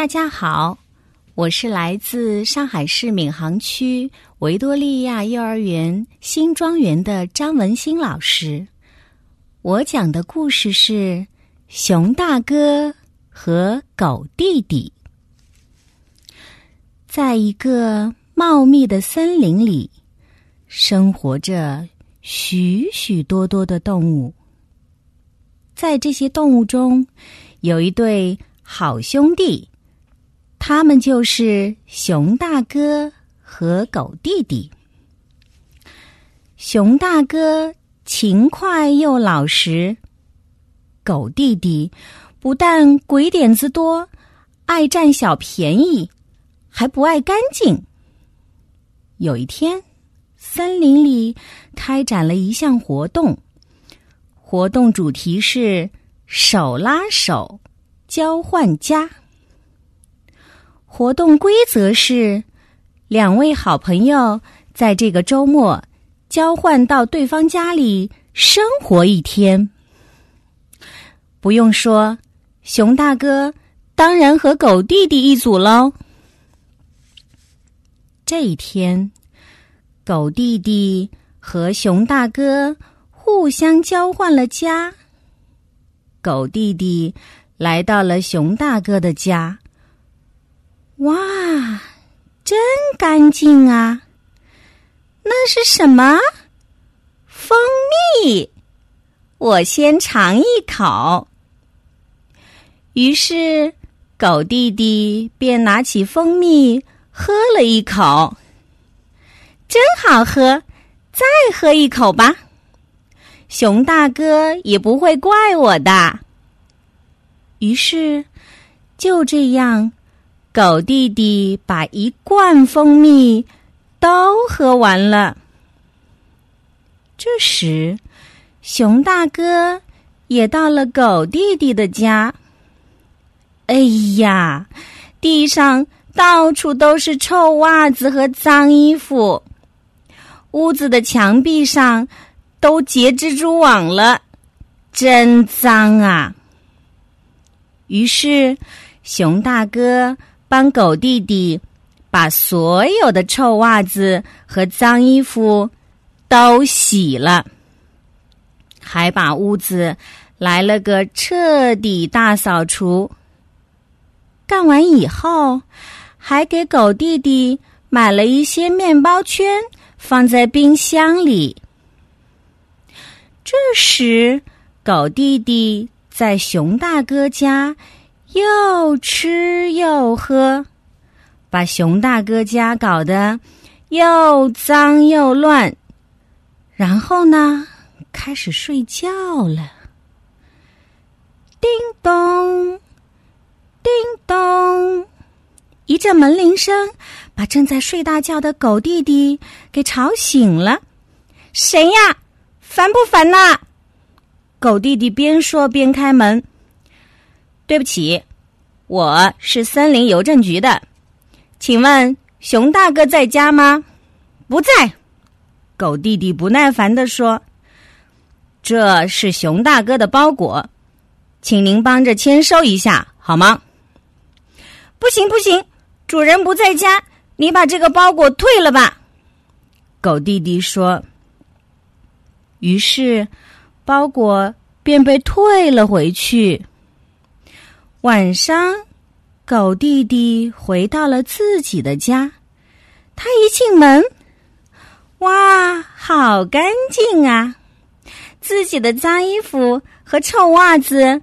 大家好，我是来自上海市闵行区维多利亚幼儿园新庄园的张文新老师。我讲的故事是《熊大哥和狗弟弟》。在一个茂密的森林里，生活着许许多多的动物。在这些动物中，有一对好兄弟。他们就是熊大哥和狗弟弟。熊大哥勤快又老实，狗弟弟不但鬼点子多，爱占小便宜，还不爱干净。有一天，森林里开展了一项活动，活动主题是手拉手交换家。活动规则是，两位好朋友在这个周末交换到对方家里生活一天。不用说，熊大哥当然和狗弟弟一组喽。这一天，狗弟弟和熊大哥互相交换了家。狗弟弟来到了熊大哥的家。哇，真干净啊！那是什么？蜂蜜。我先尝一口。于是，狗弟弟便拿起蜂蜜喝了一口，真好喝！再喝一口吧。熊大哥也不会怪我的。于是，就这样。狗弟弟把一罐蜂蜜都喝完了。这时，熊大哥也到了狗弟弟的家。哎呀，地上到处都是臭袜子和脏衣服，屋子的墙壁上都结蜘蛛网了，真脏啊！于是，熊大哥。帮狗弟弟把所有的臭袜子和脏衣服都洗了，还把屋子来了个彻底大扫除。干完以后，还给狗弟弟买了一些面包圈，放在冰箱里。这时，狗弟弟在熊大哥家。又吃又喝，把熊大哥家搞得又脏又乱。然后呢，开始睡觉了。叮咚，叮咚，一阵门铃声把正在睡大觉的狗弟弟给吵醒了。谁呀？烦不烦呐？狗弟弟边说边开门。对不起，我是森林邮政局的，请问熊大哥在家吗？不在。狗弟弟不耐烦地说：“这是熊大哥的包裹，请您帮着签收一下好吗？”不行不行，主人不在家，你把这个包裹退了吧。狗弟弟说。于是，包裹便被退了回去。晚上，狗弟弟回到了自己的家。他一进门，哇，好干净啊！自己的脏衣服和臭袜子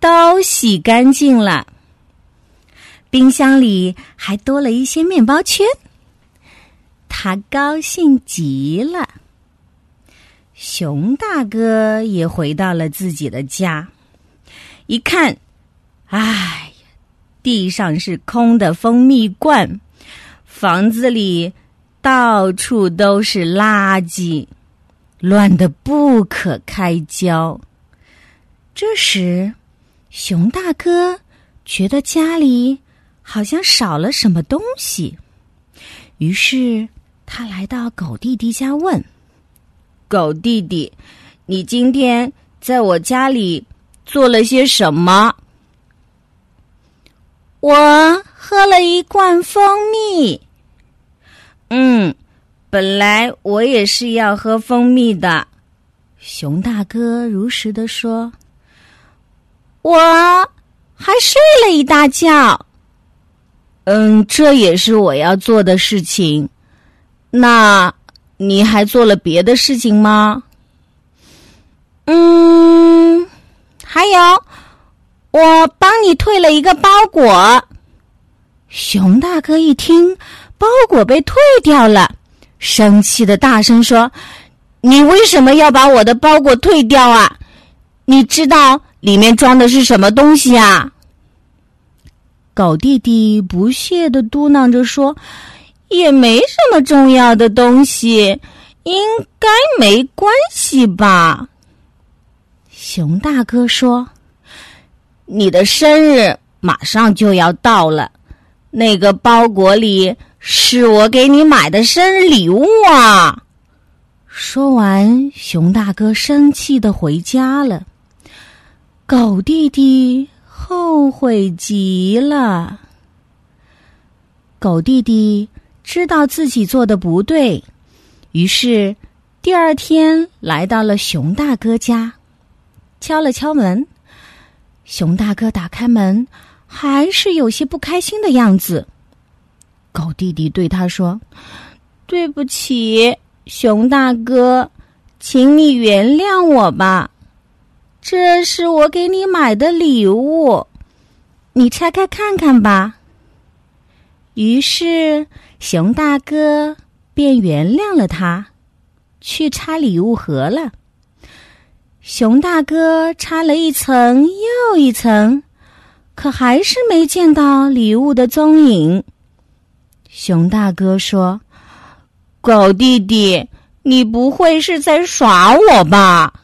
都洗干净了。冰箱里还多了一些面包圈，他高兴极了。熊大哥也回到了自己的家，一看。哎呀，地上是空的蜂蜜罐，房子里到处都是垃圾，乱得不可开交。这时，熊大哥觉得家里好像少了什么东西，于是他来到狗弟弟家问：“狗弟弟，你今天在我家里做了些什么？”我喝了一罐蜂蜜。嗯，本来我也是要喝蜂蜜的。熊大哥如实的说：“我还睡了一大觉。”嗯，这也是我要做的事情。那你还做了别的事情吗？嗯，还有，我帮你退了一个包裹。熊大哥一听包裹被退掉了，生气的大声说：“你为什么要把我的包裹退掉啊？你知道里面装的是什么东西啊？”狗弟弟不屑的嘟囔着说：“也没什么重要的东西，应该没关系吧。”熊大哥说：“你的生日马上就要到了，那个包裹里是我给你买的生日礼物啊！”说完，熊大哥生气的回家了。狗弟弟后悔极了。狗弟弟知道自己做的不对，于是第二天来到了熊大哥家。敲了敲门，熊大哥打开门，还是有些不开心的样子。狗弟弟对他说：“对不起，熊大哥，请你原谅我吧。这是我给你买的礼物，你拆开看看吧。”于是，熊大哥便原谅了他，去拆礼物盒了。熊大哥拆了一层又一层，可还是没见到礼物的踪影。熊大哥说：“狗弟弟，你不会是在耍我吧？”“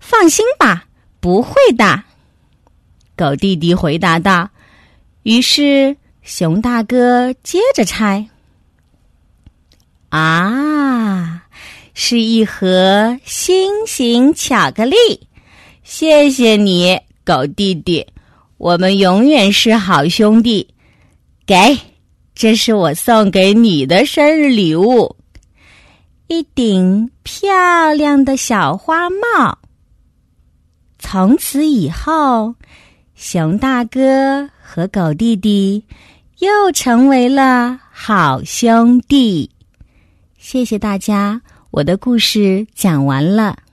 放心吧，不会的。”狗弟弟回答道。于是熊大哥接着拆。啊！是一盒心形巧克力，谢谢你，狗弟弟，我们永远是好兄弟。给，这是我送给你的生日礼物，一顶漂亮的小花帽。从此以后，熊大哥和狗弟弟又成为了好兄弟。谢谢大家。我的故事讲完了。